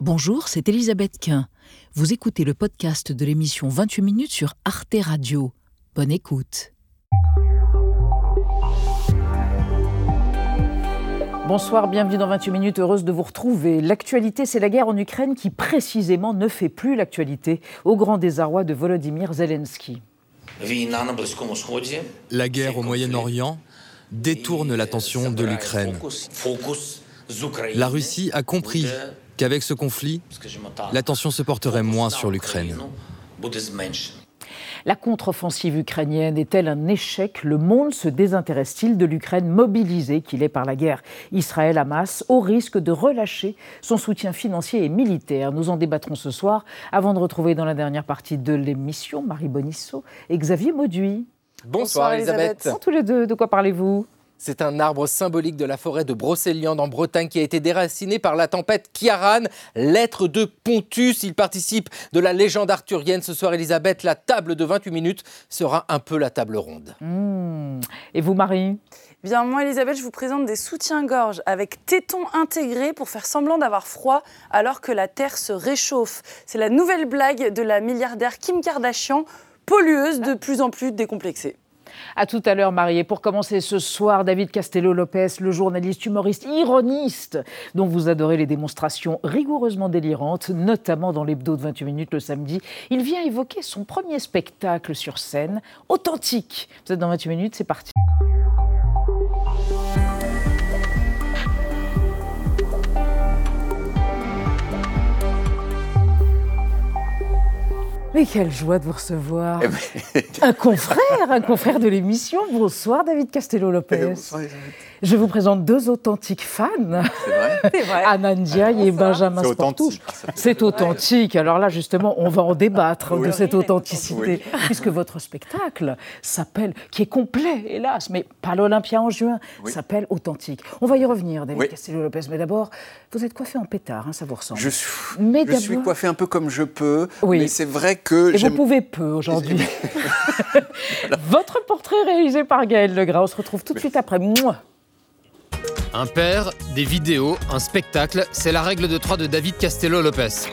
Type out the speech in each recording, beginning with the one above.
Bonjour, c'est Elisabeth Quint. Vous écoutez le podcast de l'émission 28 minutes sur Arte Radio. Bonne écoute. Bonsoir, bienvenue dans 28 minutes, heureuse de vous retrouver. L'actualité, c'est la guerre en Ukraine qui précisément ne fait plus l'actualité, au grand désarroi de Volodymyr Zelensky. La guerre au Moyen-Orient détourne l'attention de l'Ukraine. La Russie a compris qu'avec ce conflit, l'attention se porterait moins sur l'Ukraine. La contre-offensive ukrainienne est-elle un échec? Le monde se désintéresse-t-il de l'Ukraine mobilisée qu'il est par la guerre? Israël-Hamas, au risque de relâcher son soutien financier et militaire. Nous en débattrons ce soir. Avant de retrouver dans la dernière partie de l'émission Marie Bonisso et Xavier Mauduit. Bonsoir, Elisabeth. tous les deux, de quoi parlez-vous? C'est un arbre symbolique de la forêt de Brocéliande en Bretagne qui a été déraciné par la tempête Kiaran, l'être de Pontus. Il participe de la légende arthurienne. Ce soir, Elisabeth, la table de 28 minutes sera un peu la table ronde. Mmh. Et vous, Marie? Bien, moi, Elisabeth, je vous présente des soutiens-gorge avec tétons intégrés pour faire semblant d'avoir froid alors que la Terre se réchauffe. C'est la nouvelle blague de la milliardaire Kim Kardashian, pollueuse de plus en plus décomplexée. À tout à l'heure, Marie. Et pour commencer ce soir, David Castello-Lopez, le journaliste, humoriste, ironiste, dont vous adorez les démonstrations rigoureusement délirantes, notamment dans l'hebdo de 28 minutes le samedi. Il vient évoquer son premier spectacle sur scène, authentique. Vous êtes dans 28 minutes, c'est parti. Mais quelle joie de vous recevoir. Eh ben, un confrère, un confrère de l'émission. Bonsoir David Castello-Lopez. Je vous présente deux authentiques fans. C'est vrai. Anna Ndiaye et Benjamin Sportou. C'est authentique. Alors là, justement, on va en débattre de cette authenticité, puisque votre spectacle s'appelle, qui est complet, hélas, mais pas l'Olympia en juin, s'appelle Authentique. On va y revenir, David Castello-Lopez. Mais d'abord, vous êtes coiffé en pétard, hein, ça vous ressemble. Je suis, mais je suis coiffé un peu comme je peux, oui. mais c'est vrai que... Et vous pouvez peu aujourd'hui. Votre portrait réalisé par Gaël Legras. On se retrouve tout de suite après. Moi. Un père, des vidéos, un spectacle, c'est la règle de trois de David Castello-Lopez.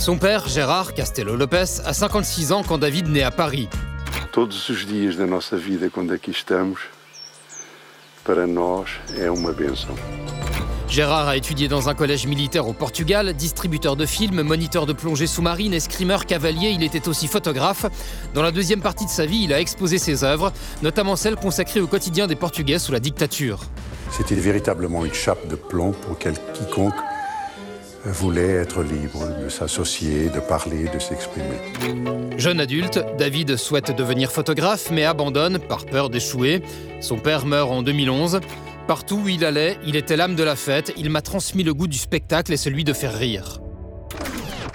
Son père, Gérard Castello-Lopez, a 56 ans quand David naît à Paris. Todos os dias da nossa vida, quando aqui estamos, para nós é uma benção. Gérard a étudié dans un collège militaire au Portugal, distributeur de films, moniteur de plongée sous-marine, escrimeur, cavalier, il était aussi photographe. Dans la deuxième partie de sa vie, il a exposé ses œuvres, notamment celles consacrées au quotidien des Portugais sous la dictature. C'était véritablement une chape de plomb pour quiconque voulait être libre de s'associer, de parler, de s'exprimer. Jeune adulte, David souhaite devenir photographe mais abandonne par peur d'échouer. Son père meurt en 2011. Partout où il allait, il était l'âme de la fête, il m'a transmis le goût du spectacle et celui de faire rire.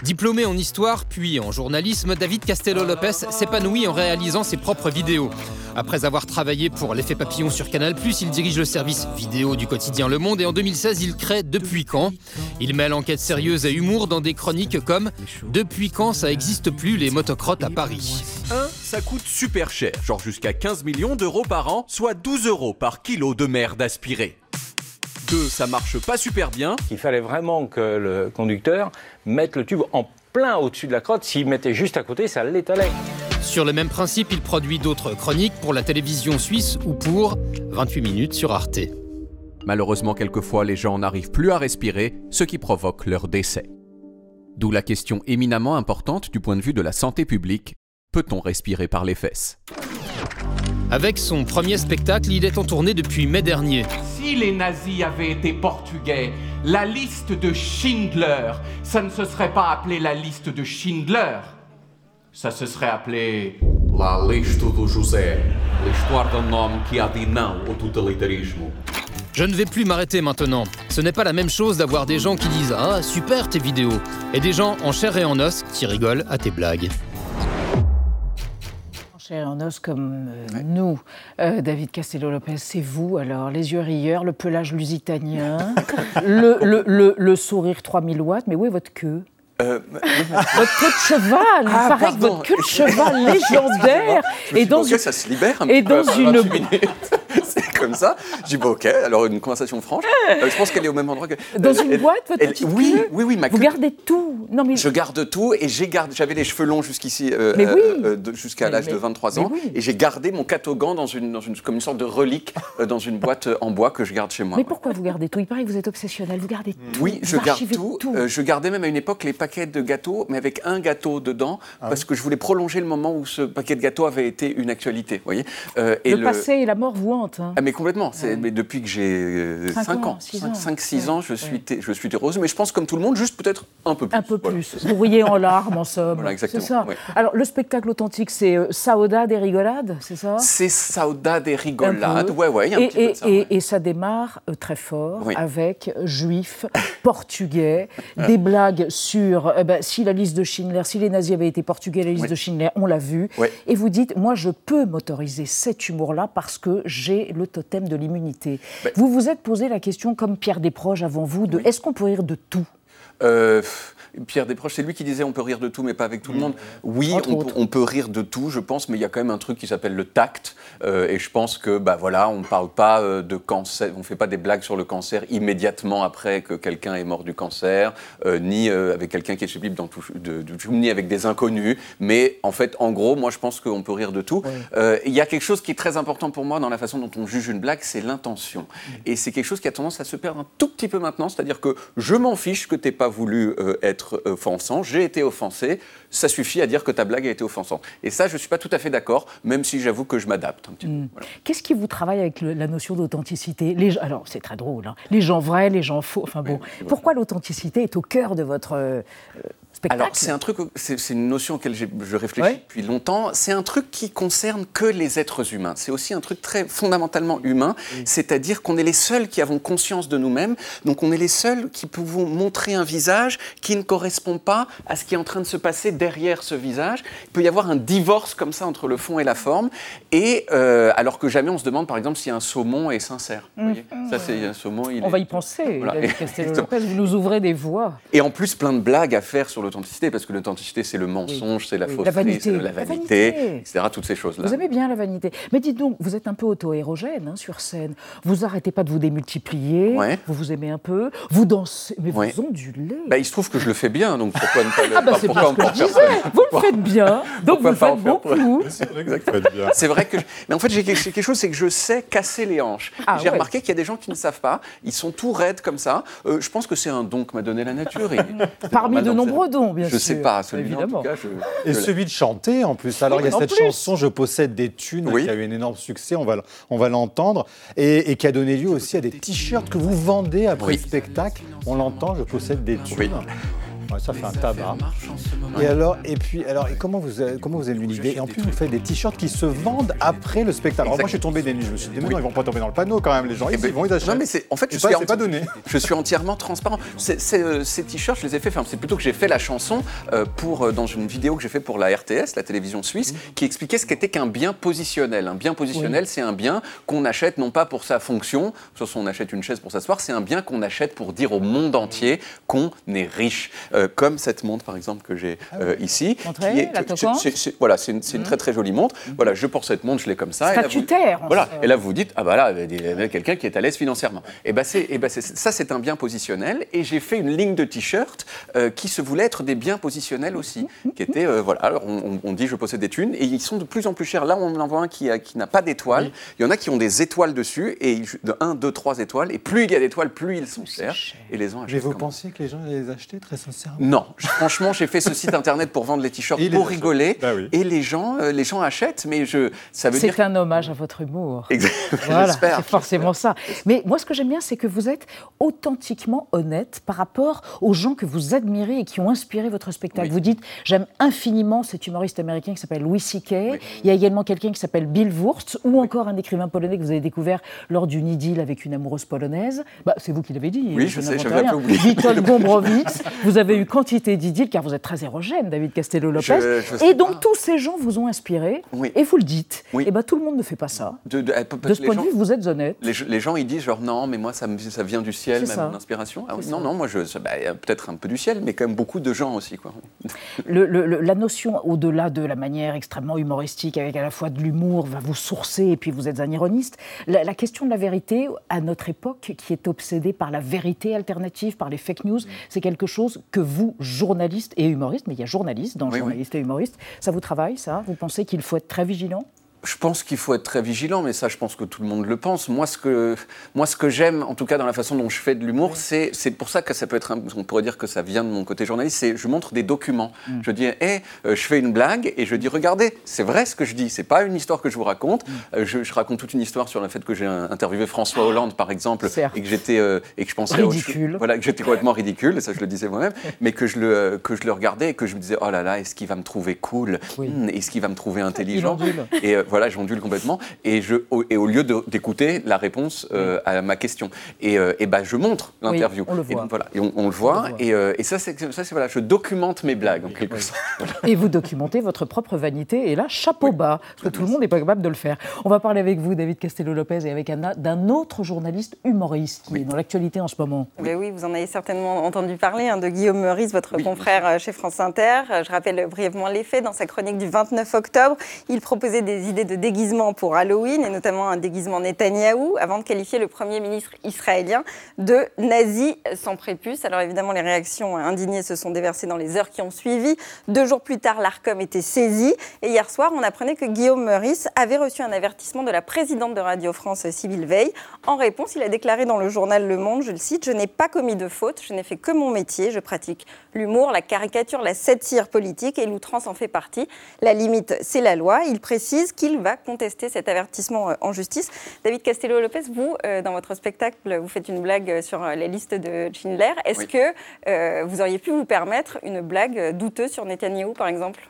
Diplômé en histoire puis en journalisme, David Castello-Lopez s'épanouit en réalisant ses propres vidéos. Après avoir travaillé pour l'effet papillon sur Canal+, il dirige le service vidéo du quotidien Le Monde et en 2016, il crée Depuis quand? Il mêle enquête sérieuse et humour dans des chroniques comme Depuis quand ça existe plus les motocrottes à Paris? 1. Ça coûte super cher, genre jusqu'à 15 millions d'euros par an, soit 12 euros par kilo de merde aspirée. 2. Ça marche pas super bien. Il fallait vraiment que le conducteur mette le tube en plein au-dessus de la crotte. S'il mettait juste à côté, ça l'étalait. Sur le même principe, il produit d'autres chroniques pour la télévision suisse ou pour 28 minutes sur Arte. Malheureusement, quelquefois, les gens n'arrivent plus à respirer, ce qui provoque leur décès. D'où la question éminemment importante du point de vue de la santé publique, peut-on respirer par les fesses? Avec son premier spectacle, il est en tournée depuis mai dernier. Si les nazis avaient été portugais, la liste de Schindler, ça ne se serait pas appelé la liste de Schindler. Ça se serait appelé La lista do José, l'histoire d'un homme qui a dit non au totalitarisme. Je ne vais plus m'arrêter maintenant. Ce n'est pas la même chose d'avoir des gens qui disent Ah, super tes vidéos, et des gens en chair et en os qui rigolent à tes blagues chair en os comme euh, nous. Euh, David Castello-Lopez, c'est vous alors. Les yeux rieurs, le pelage lusitanien, le, le, le, sourire 3000 watts, mais où est votre queue euh, votre queue de cheval, il ah, paraît que votre queue de cheval légendaire et dans une... ça se libère un et dans une comme ça. Je dis, bon, ok, alors une conversation franche. Euh, je pense qu'elle est au même endroit que. Dans une boîte, votre petite Oui, oui, oui. Ma Vous gardez tout non, mais... Je garde tout et j'ai gardé. J'avais les cheveux longs jusqu'ici, euh, euh, jusqu'à l'âge de 23 ans. Et j'ai gardé mon catogan dans une, dans une, comme une sorte de relique dans une boîte en bois que je garde chez moi. Mais pourquoi vous gardez tout? Il paraît que vous êtes obsessionnel. Vous gardez tout. Oui, je garde tout. je gardais même à une époque les paquets de gâteaux, mais avec un gâteau dedans, ah parce que je voulais prolonger le moment où ce paquet de gâteaux avait été une actualité. Voyez et le, passé et la mort vous hantent. Hein. Ah, mais complètement. Mais depuis que j'ai 5, ans, 5-6 ans, je suis, je suis heureuse. Mais je pense comme tout le monde, juste peut-être un peu plus. Un peu plus. Vous voyez en larmes, en somme. Voilà, exactement. C'est ça. Alors, le spectacle authentique, c'est euh, Saoda des rigolades, c'est ça? C'est Saoda des rigolades, ouais, ouais, y a un et, petit peu de ça, et, et, ça démarre euh, très fort avec juifs, portugais, des blagues sur eh ben, si la liste de Schindler, si les nazis avaient été portugais, la liste de Schindler, on l'a vu. Et vous dites, moi, je peux m'autoriser cet humour-là parce que j'ai le totem de l'immunité. Ben vous vous êtes posé la question, comme Pierre Desproges avant vous, de est-ce qu'on peut rire de tout? Euh, Pierre Desproges, c'est lui qui disait on peut rire de tout, mais pas avec tout le monde. Oui, on, peut rire de tout, je pense, mais il y a quand même un truc qui s'appelle le tact. Euh, et je pense que, bah voilà, on ne parle pas euh, de cancer, on ne fait pas des blagues sur le cancer immédiatement après que quelqu'un est mort du cancer, euh, ni avec quelqu'un qui est d'en toucher, de, ni avec des inconnus. Mais en fait, en gros, moi, je pense qu'on peut rire de tout. Il y a quelque chose qui est très important pour moi dans la façon dont on juge une blague, c'est l'intention. Et c'est quelque chose qui a tendance à se perdre un tout petit peu maintenant, c'est-à-dire que je m'en fiche que tu n'aies pas voulu être offensant, j'ai été offensé, ça suffit à dire que ta blague a été offensante. Et ça, je ne suis pas tout à fait d'accord, même si j'avoue que je m'adapte un petit peu. Hmm. Qu'est-ce qui vous travaille avec la notion d'authenticité? Les, Alors, c'est très drôle, hein. les gens vrais, les gens faux, enfin bon. pourquoi l'authenticité est au cœur de votre alors, c'est un truc, c'est une notion auquel je réfléchis depuis longtemps. C'est un truc qui concerne que les êtres humains. C'est aussi un truc très fondamentalement humain, c'est-à-dire qu'on est les seuls qui avons conscience de nous-mêmes. Donc, on est les seuls qui pouvons montrer un visage qui ne correspond pas à ce qui est en train de se passer derrière ce visage. Il peut y avoir un divorce comme ça entre le fond et la forme. Et euh, alors que jamais on se demande, par exemple, si un saumon est sincère. Mmh. Ça, c'est un saumon. on va y penser. vous nous ouvrez des voies. Et en plus, plein de blagues à faire sur le l'authenticité, parce que l'authenticité, c'est le mensonge, c'est la fausseté, c'est la vanité, etc. Toutes ces choses-là. Vous aimez bien la vanité. Mais dites donc, vous êtes un peu auto-érogène hein, sur scène. Vous arrêtez pas de vous démultiplier, vous vous aimez un peu, vous dansez, mais vous ondulez. Bah, il se trouve que je le fais bien, donc pourquoi ne pas le ah bah, pourquoi ce que je disais. Vous le faites bien, donc vous le faites beaucoup. C'est vrai que... Mais en fait, j'ai quelque chose, c'est que je sais casser les hanches. Ah j'ai remarqué qu'il y a des gens qui ne savent pas, ils sont tout raides comme ça. Euh, je pense que c'est un don que m'a donné la nature. Parmi de nombreux dons je ne sais pas, celui en tout cas. Et celui de chanter, en plus. Alors, il y a cette chanson, Je possède des thunes, qui a eu un énorme succès, on va, on va l'entendre, et, qui a donné lieu aussi à des t-shirts que vous vendez après le spectacle. On l'entend, Je possède des thunes ça fait un tabac. Et alors, et puis, alors, et comment vous, avez, comment vous avez eu l'idée? Et en plus, vous faites des t-shirts qui se vendent après le spectacle. Alors moi, je suis tombé des nuits. Je me suis dit, mais non, ils vont pas tomber dans le panneau quand même, les gens. Ils, eh ben, vont les acheter. Non, mais c'est, en fait, je, suis pas donné. je suis entièrement transparent. Euh, ces t-shirts, je les ai fait. Enfin, c'est plutôt que j'ai fait la chanson euh, pour euh, dans une vidéo que j'ai fait pour la RTS, la télévision suisse, qui expliquait ce qu'était qu'un bien positionnel. Un bien positionnel, c'est un bien qu'on achète non pas pour sa fonction, soit on achète une chaise pour s'asseoir, c'est un bien qu'on achète pour dire au monde entier qu'on est riche, comme cette montre par exemple que j'ai ah euh, ici. Montrez, la voilà, c'est une, une, très très jolie montre. Mhm. Voilà, je porte cette montre, je l'ai comme ça. Statutaire. Et là, voilà. Et là vous dites ah bah là, il y a quelqu'un qui est à l'aise financièrement. Et bah c'est, bah ça c'est un bien positionnel. Et j'ai fait une ligne de t-shirts euh, qui se voulait être des biens positionnels aussi, qui étaient euh, voilà. Alors on, dit je possède des thunes et ils sont de plus en plus chers. Là on en voit un qui, a, qui n'a pas d'étoiles. Il y en a qui ont des étoiles dessus et de 1, 2, 3 étoiles. Et plus il y a d'étoiles, plus ils sont chers. Et les gens Mais vous pensiez que les gens les achetaient très sincèrement? Non, franchement, j'ai fait ce site internet pour vendre les t-shirts pour rigoler. Bah et les gens, euh, les gens achètent, mais je, ça veut dire. C'est un hommage à votre humour. Exactement. Voilà, c'est forcément ça. Mais moi, ce que j'aime bien, c'est que vous êtes authentiquement honnête par rapport aux gens que vous admirez et qui ont inspiré votre spectacle. Vous dites, j'aime infiniment cet humoriste américain qui s'appelle Louis C.K. Il y a également quelqu'un qui s'appelle Bill Wurst, ou encore un écrivain polonais que vous avez découvert lors d'une idylle avec une amoureuse polonaise. Bah, c'est vous qui l'avez dit. Oui, je sais, j'avais oublié. Witold Gombrowicz. Vous avez avez eu quantité d'idées, car vous êtes très érogène, David Castello-Lopez. Et donc, tous ces gens vous ont inspiré, et vous le dites. Et eh bien, tout le monde ne fait pas ça. De, ce point de vue, vous êtes honnête. Les, gens, ils disent genre, non, mais moi, ça, ça vient du ciel, même mon inspiration. Ah non, non, moi, je, bah, peut-être un peu du ciel, mais quand même beaucoup de gens aussi. Quoi. la notion, au-delà de la manière extrêmement humoristique, avec à la fois de l'humour, va vous sourcer, et puis vous êtes un ironiste, la, la question de la vérité, à notre époque, qui est obsédée par la vérité alternative, par les fake news, c'est quelque chose que vous, journalistes et humoristes, mais il y a journalistes dans journalistes et humoristes, ça vous travaille, ça? Vous pensez qu'il faut être très vigilant? Je pense qu'il faut être très vigilant, mais ça, je pense que tout le monde le pense. Moi, ce que, moi, ce que j'aime, en tout cas dans la façon dont je fais de l'humour, c'est, c'est pour ça que ça peut être, on pourrait dire que ça vient de mon côté journaliste, c'est je montre des documents. Mm. Je dis, hé, euh, je fais une blague et je dis, regardez, c'est vrai ce que je dis, c'est pas une histoire que je vous raconte. Mm. Euh, je, raconte toute une histoire sur le fait que j'ai interviewé François Hollande, par exemple, et que j'étais, euh, et que je pensais, ridicule. voilà, que j'étais complètement ridicule, et ça je le disais moi-même, mais que je le, que je le regardais et que je me disais, oh là là, est-ce qu'il va me trouver cool, hmm, est-ce qu'il va me trouver intelligent, et voilà, j'ondule complètement et, je, au, et au lieu d'écouter la réponse euh, à ma question. Et, euh, et ben, je montre l'interview. on le voit. Et, voilà, et on, le voit. Et, euh, et, ça, c'est voilà, je documente mes blagues en quelque sorte. Et vous documentez votre propre vanité. Et là, chapeau bas, parce que tout le monde n'est pas capable de le faire. On va parler avec vous, David Castello-Lopez, et avec Anna, d'un autre journaliste humoriste qui est dans l'actualité en ce moment. Mais oui, vous en avez certainement entendu parler, hein, de Guillaume Meurice, votre confrère chez France Inter. Je rappelle brièvement les faits. Dans sa chronique du 29 octobre, il proposait des idées de déguisement pour Halloween, et notamment un déguisement Netanyahou, avant de qualifier le Premier ministre israélien de nazi sans prépuce. Alors évidemment, les réactions indignées se sont déversées dans les heures qui ont suivi. Deux jours plus tard, l'ARCOM était saisi. Et hier soir, on apprenait que Guillaume Meurice avait reçu un avertissement de la présidente de Radio France, Sybille Veil. En réponse, il a déclaré dans le journal Le Monde, je le cite, Je n'ai pas commis de faute, je n'ai fait que mon métier, je pratique l'humour, la caricature, la satire politique et l'outrance en fait partie. La limite, c'est la loi. Il précise qu'il va contester cet avertissement euh, en justice. David Castello-Lopez, vous, euh, dans votre spectacle, vous faites une blague sur euh, les listes de Schindler. Est-ce que vous auriez pu vous permettre une blague douteuse sur Netanyahou, par exemple?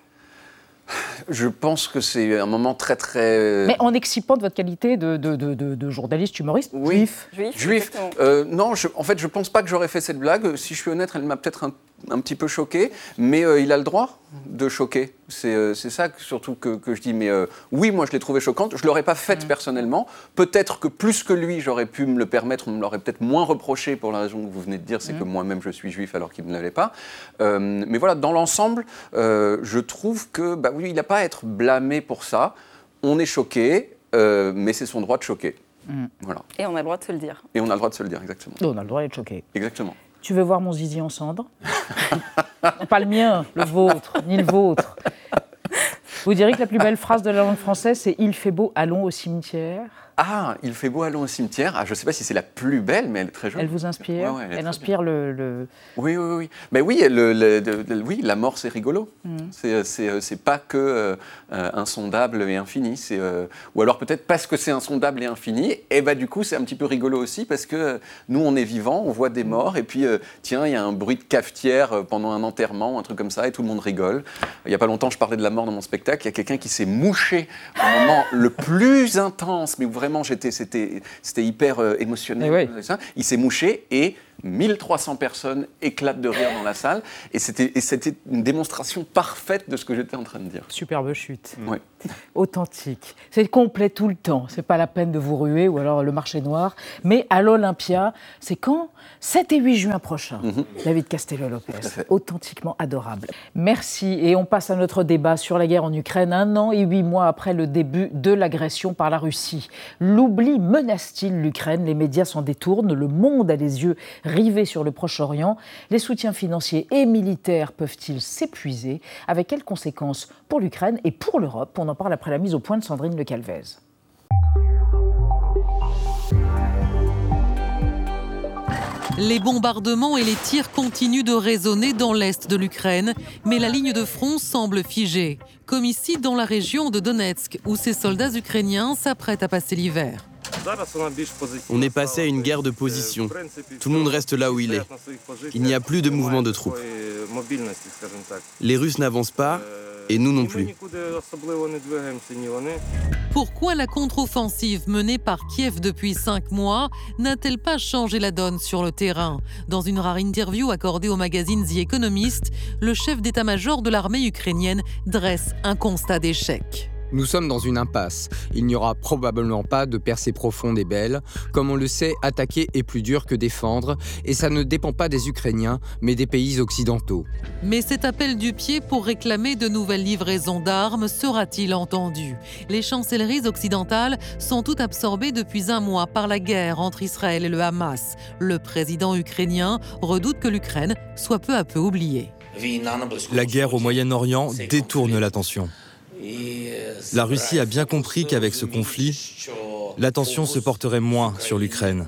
Je pense que c'est un moment très très. Mais en excipant de votre qualité de, de, de, journaliste humoriste oui. juif. Juif. non, en fait, je pense pas que j'aurais fait cette blague. Si je suis honnête, elle m'a peut-être un un petit peu choqué, mais euh, il a le droit de choquer. C'est euh, ça surtout que, je dis. Mais euh, oui, moi je l'ai trouvé choquante. Je ne l'aurais pas faite mm. personnellement. Peut-être que plus que lui, j'aurais pu me le permettre. On me l'aurait peut-être moins reproché pour la raison que vous venez de dire, c'est que mm. moi-même je suis juif alors qu'il ne l'avait pas. mais voilà, dans l'ensemble, je trouve que bah oui, il n'a pas à être blâmé pour ça. On est choqué, mais c'est son droit de choquer. Mm. Voilà. Et on a le droit de se le dire. Et on a le droit de se le dire, exactement. On a le droit d'être choqué. Exactement. Tu veux voir mon zizi en cendres Pas le mien, le vôtre, ni le vôtre. Vous direz que la plus belle phrase de la langue française, c'est Il fait beau, allons au cimetière. Ah, il fait beau, allons au cimetière. Ah, je ne sais pas si c'est la plus belle, mais elle est très jolie. Elle vous inspire Elle, inspire le, Oui, oui, oui. Mais oui, le, oui la mort, c'est rigolo. Mm. Euh, c'est pas que euh, insondable et infini. ou alors peut-être parce que c'est insondable et infini, et bah du coup, c'est un petit peu rigolo aussi parce que nous, on est vivants, on voit des morts, et puis tiens, il y a un bruit de cafetière pendant un enterrement, un truc comme ça, et tout le monde rigole. Il n'y a pas longtemps, je parlais de la mort dans mon spectacle. Il y a quelqu'un qui s'est mouché au moment le plus intense, mais vraiment, j'étais, c'était, c'était hyper euh, émotionnel. Eh Il s'est mouché et 1300 personnes éclatent de rire dans la salle. Et c'était, une démonstration parfaite de ce que j'étais en train de dire. Superbe chute. Authentique. C'est complet tout le temps. C'est pas la peine de vous ruer ou alors le marché noir. Mais à l'Olympia, c'est quand? 7 et 8 juin prochain. Mhm. David Castello-Lopez. Authentiquement adorable. Merci. Et on passe à notre débat sur la guerre en Ukraine, un an et huit mois après le début de l'agression par la Russie. L'oubli menace-t-il l'Ukraine? Les médias s'en détournent. Le monde a les yeux rivés sur le Proche-Orient. Les soutiens financiers et militaires peuvent-ils s'épuiser? Avec quelles conséquences pour l'Ukraine et pour l'Europe? On en parle après la mise au point de Sandrine Le Calvez. Les bombardements et les tirs continuent de résonner dans l'est de l'Ukraine, mais la ligne de front semble figée, comme ici dans la région de Donetsk, où ces soldats ukrainiens s'apprêtent à passer l'hiver. On est passé à une guerre de position. Tout le monde reste là où il est. Il n'y a plus de mouvement de troupes. Les Russes n'avancent pas Et nous non plus. Pourquoi la contre-offensive menée par Kiev depuis cinq mois n'a-t-elle pas changé la donne sur le terrain Dans une rare interview accordée au magazine The Economist, le chef d'état-major de l'armée ukrainienne dresse un constat d'échec. Nous sommes dans une impasse. Il n'y aura probablement pas de percée profonde et belle. Comme on le sait, attaquer est plus dur que défendre, et ça ne dépend pas des Ukrainiens, mais des pays occidentaux. Mais cet appel du pied pour réclamer de nouvelles livraisons d'armes sera-t-il entendu? Les chancelleries occidentales sont toutes absorbées depuis un mois par la guerre entre Israël et le Hamas. Le président ukrainien redoute que l'Ukraine soit peu à peu oubliée. La guerre au Moyen-Orient détourne l'attention. La Russie a bien compris qu'avec ce conflit, l'attention se porterait moins sur l'Ukraine.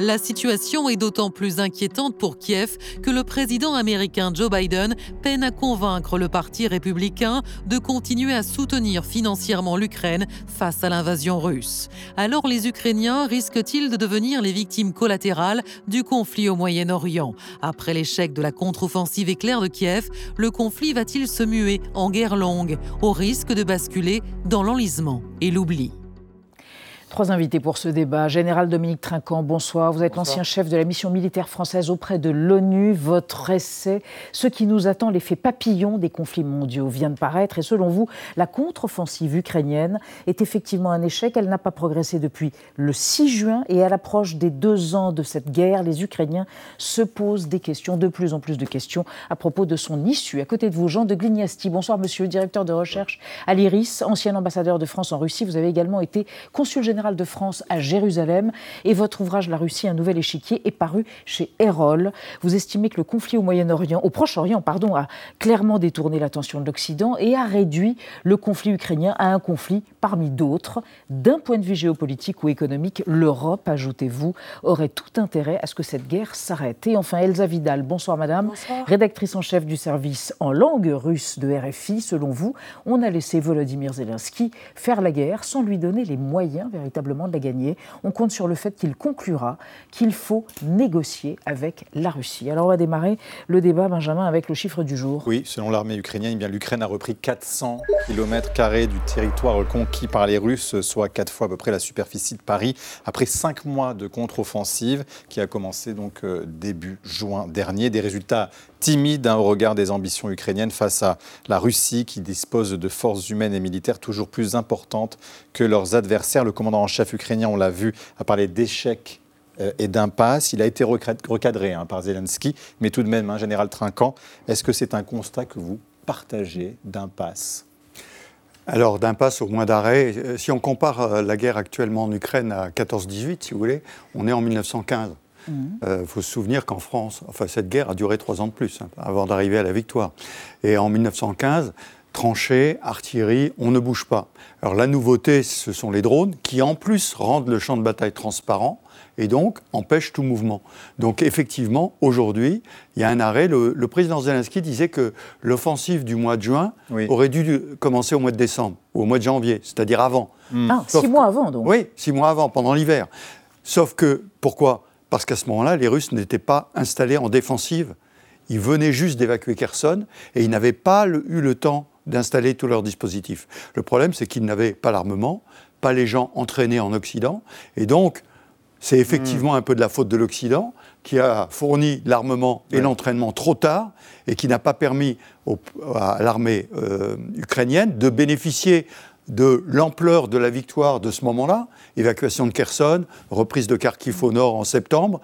La situation est d'autant plus inquiétante pour Kiev que le président américain Joe Biden peine à convaincre le Parti républicain de continuer à soutenir financièrement l'Ukraine face à l'invasion russe. Alors les Ukrainiens risquent-ils de devenir les victimes collatérales du conflit au Moyen-Orient? Après l'échec de la contre-offensive éclair de Kiev, le conflit va-t-il se muer en guerre longue, au risque de basculer dans l'enlisement et l'oubli? Trois invités pour ce débat. Général Dominique Trinquant, bonsoir. Vous êtes l'ancien chef de la mission militaire française auprès de l'ONU. Votre essai, Ce qui nous attend, l'effet papillon des conflits mondiaux, vient de paraître. Et selon vous, la contre-offensive ukrainienne est effectivement un échec. Elle n'a pas progressé depuis le 6 juin. Et à l'approche des deux ans de cette guerre, les Ukrainiens se posent des questions, de plus en plus de questions, à propos de son issue. À côté de vous, Jean de Glignasti. Bonsoir, monsieur le directeur de recherche à l'IRIS, ancien ambassadeur de France en Russie. Vous avez également été consul général de France à Jérusalem. Et votre ouvrage La Russie, un nouvel échiquier est paru chez Erol. Vous estimez que le conflit au Moyen-Orient, au Proche-Orient, pardon, a clairement détourné l'attention de l'Occident et a réduit le conflit ukrainien à un conflit parmi d'autres. D'un point de vue géopolitique ou économique, l'Europe, ajoutez-vous, aurait tout intérêt à ce que cette guerre s'arrête. Et enfin, Elsa Vidal, bonsoir madame, rédactrice en chef du service en langue russe de RFI. Selon vous, on a laissé Volodymyr Zelensky faire la guerre sans lui donner les moyens véritablement de la gagner. On compte sur le fait qu'il conclura qu'il faut négocier avec la Russie. Alors on va démarrer le débat, Benjamin, avec le chiffre du jour. Oui, selon l'armée ukrainienne, eh l'Ukraine a repris 400 km du territoire conquis par les Russes, soit quatre fois à peu près la superficie de Paris, après cinq mois de contre-offensive qui a commencé donc euh, début juin dernier. Des résultats timide hein, au regard des ambitions ukrainiennes face à la Russie qui dispose de forces humaines et militaires toujours plus importantes que leurs adversaires. Le commandant en chef ukrainien, on l'a vu, a parlé d'échecs euh, et d'impasse. Il a été recadré hein, par Zelensky, mais tout de même, hein, général Trinquant, est-ce que c'est un constat que vous partagez d'impasse? Alors, d'impasse au moins d'arrêt, euh, si on compare euh, la guerre actuellement en Ukraine à 14-18, si vous voulez, on est en 1915. Il mhm. euh, faut se souvenir qu'en France, enfin, cette guerre a duré trois ans de plus hein, avant d'arriver à la victoire. Et en 1915, tranchées, artillerie, on ne bouge pas. Alors la nouveauté, ce sont les drones qui en plus rendent le champ de bataille transparent et donc empêchent tout mouvement. Donc effectivement, aujourd'hui, il y a un arrêt. Le, président Zelensky disait que l'offensive du mois de juin aurait dû commencer au mois de décembre ou au mois de janvier, c'est-à-dire avant. Ah, six mois avant donc. Oui, six mois avant, pendant l'hiver. Sauf que, pourquoi? Parce qu'à ce moment-là, les Russes n'étaient pas installés en défensive. Ils venaient juste d'évacuer Kherson et ils n'avaient pas eu le temps d'installer tous leurs dispositifs. Le problème, c'est qu'ils n'avaient pas l'armement, pas les gens entraînés en Occident. Et donc, c'est effectivement hmm. un peu de la faute de l'Occident qui a fourni l'armement et l'entraînement trop tard et qui n'a pas permis à l'armée euh, ukrainienne de bénéficier de l'ampleur de la victoire de ce moment-là, évacuation de Kherson, reprise de Kharkiv au nord en septembre,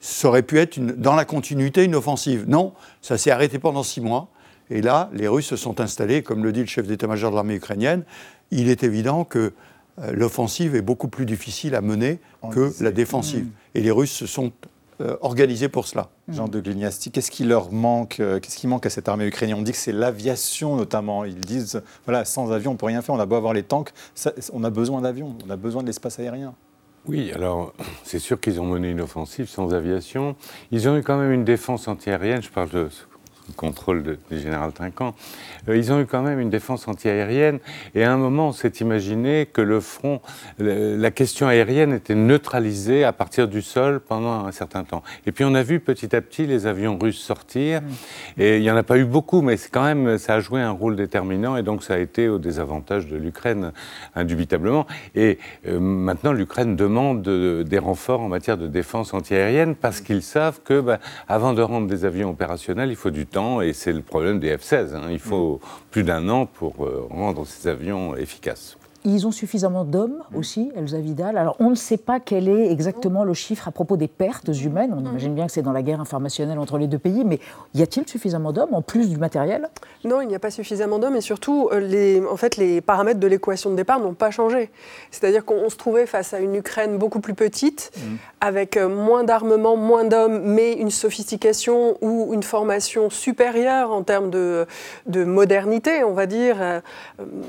ça aurait pu être dans la continuité une offensive. Non, ça s'est arrêté pendant six mois. Et là, les Russes se sont installés, comme le dit le chef d'état-major de l'armée ukrainienne. Il est évident que euh, l'offensive est beaucoup plus difficile à mener que la défensive. Et les Russes se sont euh, organisés pour cela. Jean de Glignasti, qu'est-ce qui leur manque euh, Qu'est-ce qui manque à cette armée ukrainienne? On dit que c'est l'aviation notamment. Ils disent voilà, sans avion, on peut rien faire. On a beau avoir les tanks, on a besoin d'avions, on a besoin de l'espace aérien. Oui, alors c'est sûr qu'ils ont mené une offensive sans aviation. Ils ont eu quand même une défense antiaérienne. Je parle de contrôle du général Trinquant, euh, ils ont eu quand même une défense antiaérienne. Et à un moment, on s'est imaginé que le front, la question aérienne était neutralisée à partir du sol pendant un certain temps. Et puis on a vu petit à petit les avions russes sortir. Mm. Et il n'y en a pas eu beaucoup, mais c'est quand même, ça a joué un rôle déterminant. Et donc ça a été au désavantage de l'Ukraine, indubitablement. Et euh, maintenant, l'Ukraine demande des renforts en matière de défense antiaérienne parce qu'ils savent que, bah, avant de rendre des avions opérationnels, il faut du temps. Et c'est le problème des F-16. Hein. Il faut plus d'un an pour euh, rendre ces avions efficaces. Ils ont suffisamment d'hommes aussi, Elsa Vidal. Alors, on ne sait pas quel est exactement le chiffre à propos des pertes humaines. On mhm. imagine bien que c'est dans la guerre informationnelle entre les deux pays, mais y a-t-il suffisamment d'hommes en plus du matériel? Non, il n'y a pas suffisamment d'hommes et surtout, euh, les, en fait, les paramètres de l'équation de départ n'ont pas changé. C'est-à-dire qu'on se trouvait face à une Ukraine beaucoup plus petite, mhm. avec euh, moins d'armement, moins d'hommes, mais une sophistication ou une formation supérieure en termes de, de modernité, on va dire, euh,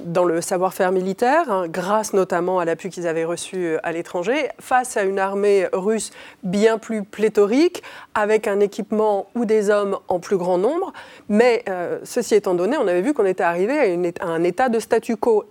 dans le savoir-faire militaire. Hein, grâce notamment à l'appui qu'ils avaient reçu euh, à l'étranger, face à une armée russe bien plus pléthorique, avec un équipement ou des hommes en plus grand nombre. Mais euh, ceci étant donné, on avait vu qu'on était arrivé à, un état de statu quo.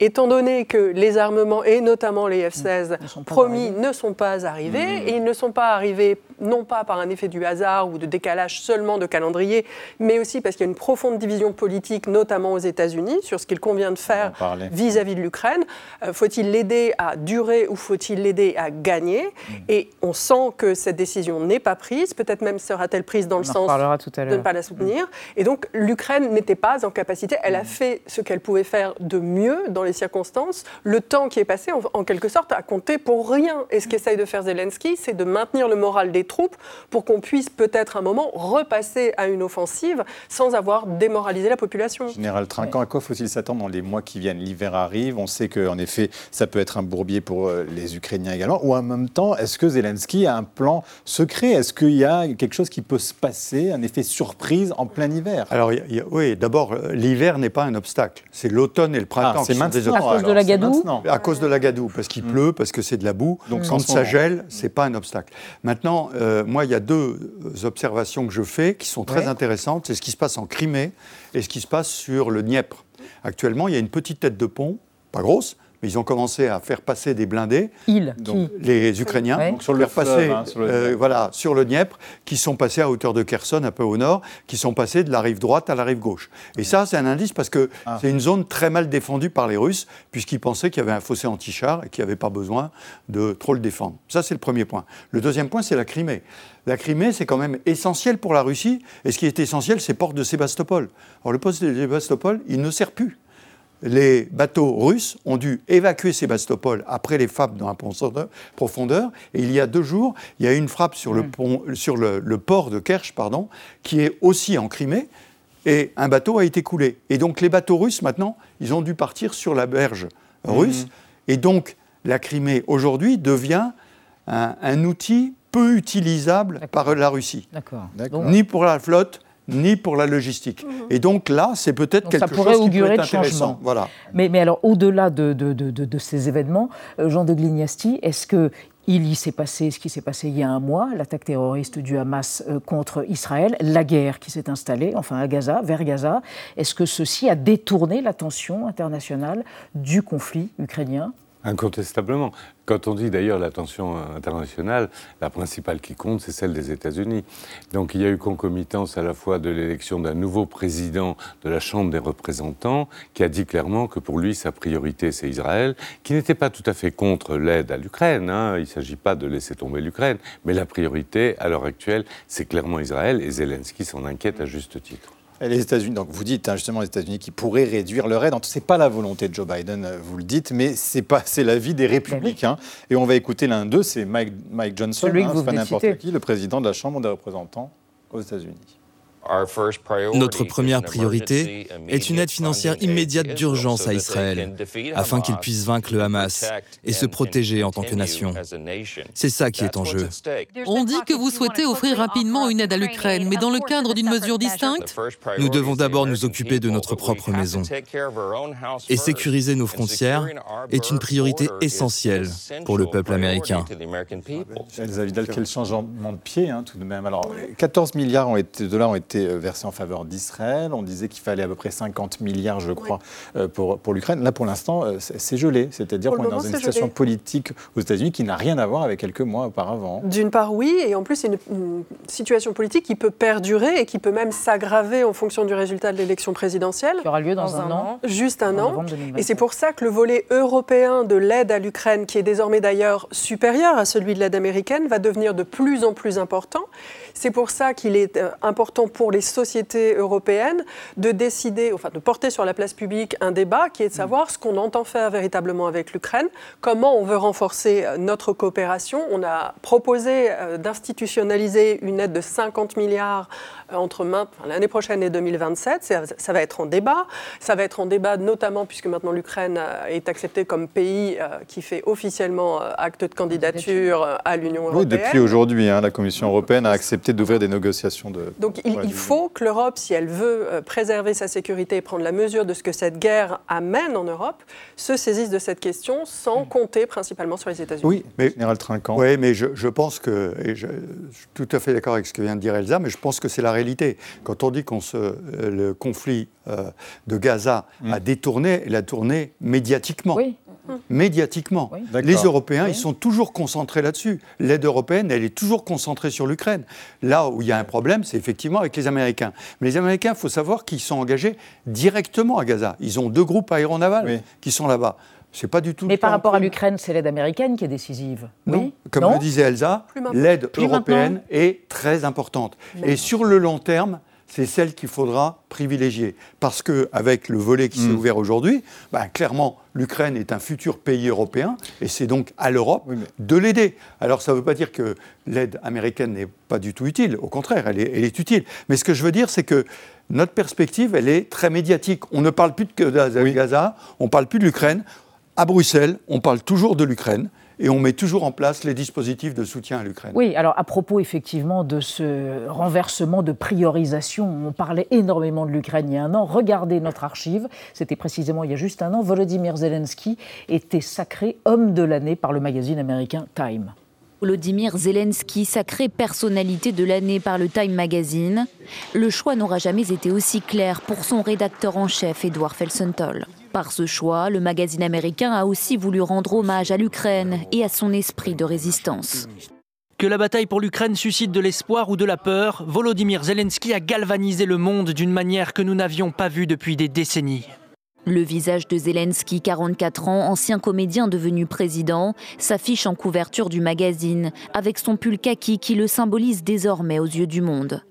Étant donné que les armements, et notamment les F-16 promis, ne sont pas arrivés, mmh. et ils ne sont pas arrivés non pas par un effet du hasard ou de décalage seulement de calendrier, mais aussi parce qu'il y a une profonde division politique, notamment aux États-Unis, sur ce qu'il convient de faire vis-à-vis de l'Ukraine. Euh, faut-il l'aider à durer ou faut-il l'aider à gagner mmh. Et on sent que cette décision n'est pas prise, peut-être même sera-t-elle prise dans le sens de ne pas la soutenir. Et donc l'Ukraine n'était pas en capacité, elle a mmh. fait ce qu'elle pouvait faire de mieux dans les circonstances, le temps qui est passé, en, quelque sorte, a compté pour rien. Et ce qu'essaye de faire Zelensky, c'est de maintenir le moral des troupes pour qu'on puisse peut-être un moment repasser à une offensive sans avoir démoralisé la population. Général Trinquant, à quoi faut-il s'attendre dans les mois qui viennent L'hiver arrive, on sait qu'en effet, ça peut être un bourbier pour euh, les Ukrainiens également. Ou en même temps, est-ce que Zelensky a un plan secret? Est-ce qu'il y a quelque chose qui peut se passer, un effet surprise en plein hiver? Alors, oui, d'abord, euh, l'hiver n'est pas un obstacle. C'est l'automne et le printemps ah, à cause de la gadoue À cause de la gadoue, parce qu'il mm. pleut, parce que c'est de la boue. Donc quand ça gèle, c'est pas un obstacle. Maintenant, euh, moi, il y a deux observations que je fais qui sont très intéressantes. C'est ce qui se passe en Crimée et ce qui se passe sur le Dniepr. Actuellement, il y a une petite tête de pont, pas grosse, mais ils ont commencé à faire passer des blindés. Ils, les Ukrainiens, sur le passer, hein, sur le euh, voilà, sur le Dniepr, qui sont passés à hauteur de Kherson, un peu au nord, qui sont passés de la rive droite à la rive gauche. Et ça, c'est un indice parce que ah. c'est une zone très mal défendue par les Russes, puisqu'ils pensaient qu'il y avait un fossé anti-char et qu'il n'y avait pas besoin de trop le défendre. Ça, c'est le premier point. Le deuxième point, c'est la Crimée. La Crimée, c'est quand même essentiel pour la Russie, et ce qui est essentiel, c'est Port de Sébastopol. Alors, le poste de Sébastopol, il ne sert plus les bateaux russes ont dû évacuer Sébastopol après les frappes dans la profondeur. Et il y a deux jours, il y a eu une frappe sur, le, mm. pont, sur le, port de Kerch, pardon, qui est aussi en Crimée, et un bateau a été coulé. Et donc les bateaux russes, maintenant, ils ont dû partir sur la berge russe. Mm. Et donc la Crimée, aujourd'hui, devient un, outil peu utilisable par la Russie. Ni pour la flotte, ni pour la logistique. Mhm. Et donc là, c'est peut-être quelque chose qui peut être intéressant. Voilà. Mais, mais alors, au-delà de, de, de, ces événements, euh, Jean de Glignasti, est-ce que il y s'est passé ce qui s'est passé il y a un mois, l'attaque terroriste du Hamas euh, contre Israël, la guerre qui s'est installée, enfin à Gaza, vers Gaza. Est-ce que ceci a détourné l'attention internationale du conflit ukrainien? Incontestablement. Quand on dit d'ailleurs l'attention internationale, la principale qui compte, c'est celle des États-Unis. Donc il y a eu concomitance à la fois de l'élection d'un nouveau président de la Chambre des représentants, qui a dit clairement que pour lui, sa priorité, c'est Israël, qui n'était pas tout à fait contre l'aide à l'Ukraine. Hein. Il ne s'agit pas de laisser tomber l'Ukraine, mais la priorité, à l'heure actuelle, c'est clairement Israël, et Zelensky s'en inquiète à juste titre. Les États-Unis, donc vous dites hein, justement les États-Unis qui pourraient réduire leur aide. Ce n'est pas la volonté de Joe Biden, euh, vous le dites, mais c'est pas c'est l'avis des républicains. Et on va écouter l'un d'eux, c'est Mike, Mike Johnson, hein, pas n'importe qui, le président de la Chambre des représentants aux États-Unis. Notre première priorité est une aide financière immédiate d'urgence à Israël, afin qu'il puisse vaincre le Hamas et se protéger en tant que nation. C'est ça qui est en jeu. On dit que vous souhaitez offrir rapidement une aide à l'Ukraine, mais dans le cadre d'une mesure distincte Nous devons d'abord nous occuper de notre propre maison. Et sécuriser nos frontières est une priorité essentielle pour le peuple américain. Elsa Vidal, quel changement de pied hein, tout de même. Alors, 14 milliards ont été, de dollars ont été été versés en faveur d'Israël. On disait qu'il fallait à peu près 50 milliards, je crois, pour, pour l'Ukraine. Là, pour l'instant, c'est gelé. C'est-à-dire qu'on est dans une situation politique aux États-Unis qui n'a rien à voir avec quelques mois auparavant. D'une part, oui, et en plus, c'est une, situation politique qui peut perdurer et qui peut même s'aggraver en fonction du résultat de l'élection présidentielle. Qui aura lieu dans, un, an. Juste un an. Et c'est pour ça que le volet européen de l'aide à l'Ukraine, qui est désormais d'ailleurs supérieur à celui de l'aide américaine, va devenir de plus en plus important. C'est pour ça qu'il est euh, important pour les sociétés européennes de décider, enfin de porter sur la place publique un débat qui est de savoir ce qu'on entend faire véritablement avec l'Ukraine, comment on veut renforcer euh, notre coopération. On a proposé euh, d'institutionnaliser une aide de 50 milliards entre l'année prochaine et 2027. Ça, ça, va être en débat. Ça va être en débat notamment puisque maintenant l'Ukraine euh, est acceptée comme pays euh, qui fait officiellement euh, acte de candidature à l'Union européenne. Oui, depuis aujourd'hui, hein, la Commission européenne a accepté d'ouvrir des négociations de. Donc il, faut que l'Europe, si elle veut préserver sa sécurité et prendre la mesure de ce que cette guerre amène en Europe, se saisisse de cette question sans compter principalement sur les États-Unis. Oui, mais général Trinquant. Oui, mais je, je pense que, et je, je, suis tout à fait d'accord avec ce que vient de dire Elsa, mais je pense que c'est la quand on dit que euh, le conflit euh, de Gaza a mm. détourné, il a tourné médiatiquement. Oui. Médiatiquement. Les Européens, ils sont toujours concentrés là-dessus. L'aide européenne, elle est toujours concentrée sur l'Ukraine. Là où il y a un problème, c'est effectivement avec les Américains. Mais les Américains, il faut savoir qu'ils sont engagés directement à Gaza. Ils ont deux groupes aéronavals qui sont là-bas. C'est pas du tout. Mais par rapport à l'Ukraine, c'est l'aide américaine qui est décisive. oui comme le disait Elsa, l'aide européenne est très importante. Et sur le long terme, c'est celle qu'il faudra privilégier. Parce qu'avec le volet qui s'est mm. ouvert aujourd'hui, ben, clairement, l'Ukraine est un futur pays européen et c'est donc à l'Europe de l'aider. Alors ça ne veut pas dire que l'aide américaine n'est pas du tout utile, au contraire, elle est, elle est utile. Mais ce que je veux dire, c'est que notre perspective, elle est très médiatique. On ne parle plus de Gaza, on ne parle plus de l'Ukraine à Bruxelles, on parle toujours de l'Ukraine et on met toujours en place les dispositifs de soutien à l'Ukraine. Oui, alors à propos effectivement de ce renversement de priorisation, on parlait énormément de l'Ukraine il y a un an. Regardez notre archive, c'était précisément il y a juste un an, Volodymyr Zelensky était sacré homme de l'année par le magazine américain Time. Volodymyr Zelensky, sacré personnalité de l'année par le Time Magazine. Le choix n'aura jamais été aussi clair pour son rédacteur en chef, Edouard Felsenthal. Par ce choix, le magazine américain a aussi voulu rendre hommage à l'Ukraine et à son esprit de résistance. Que la bataille pour l'Ukraine suscite de l'espoir ou de la peur, Volodymyr Zelensky a galvanisé le monde d'une manière que nous n'avions pas vue depuis des décennies. Le visage de Zelensky, 44 ans, ancien comédien devenu président, s'affiche en couverture du magazine, avec son pull kaki qui le symbolise désormais aux yeux du monde.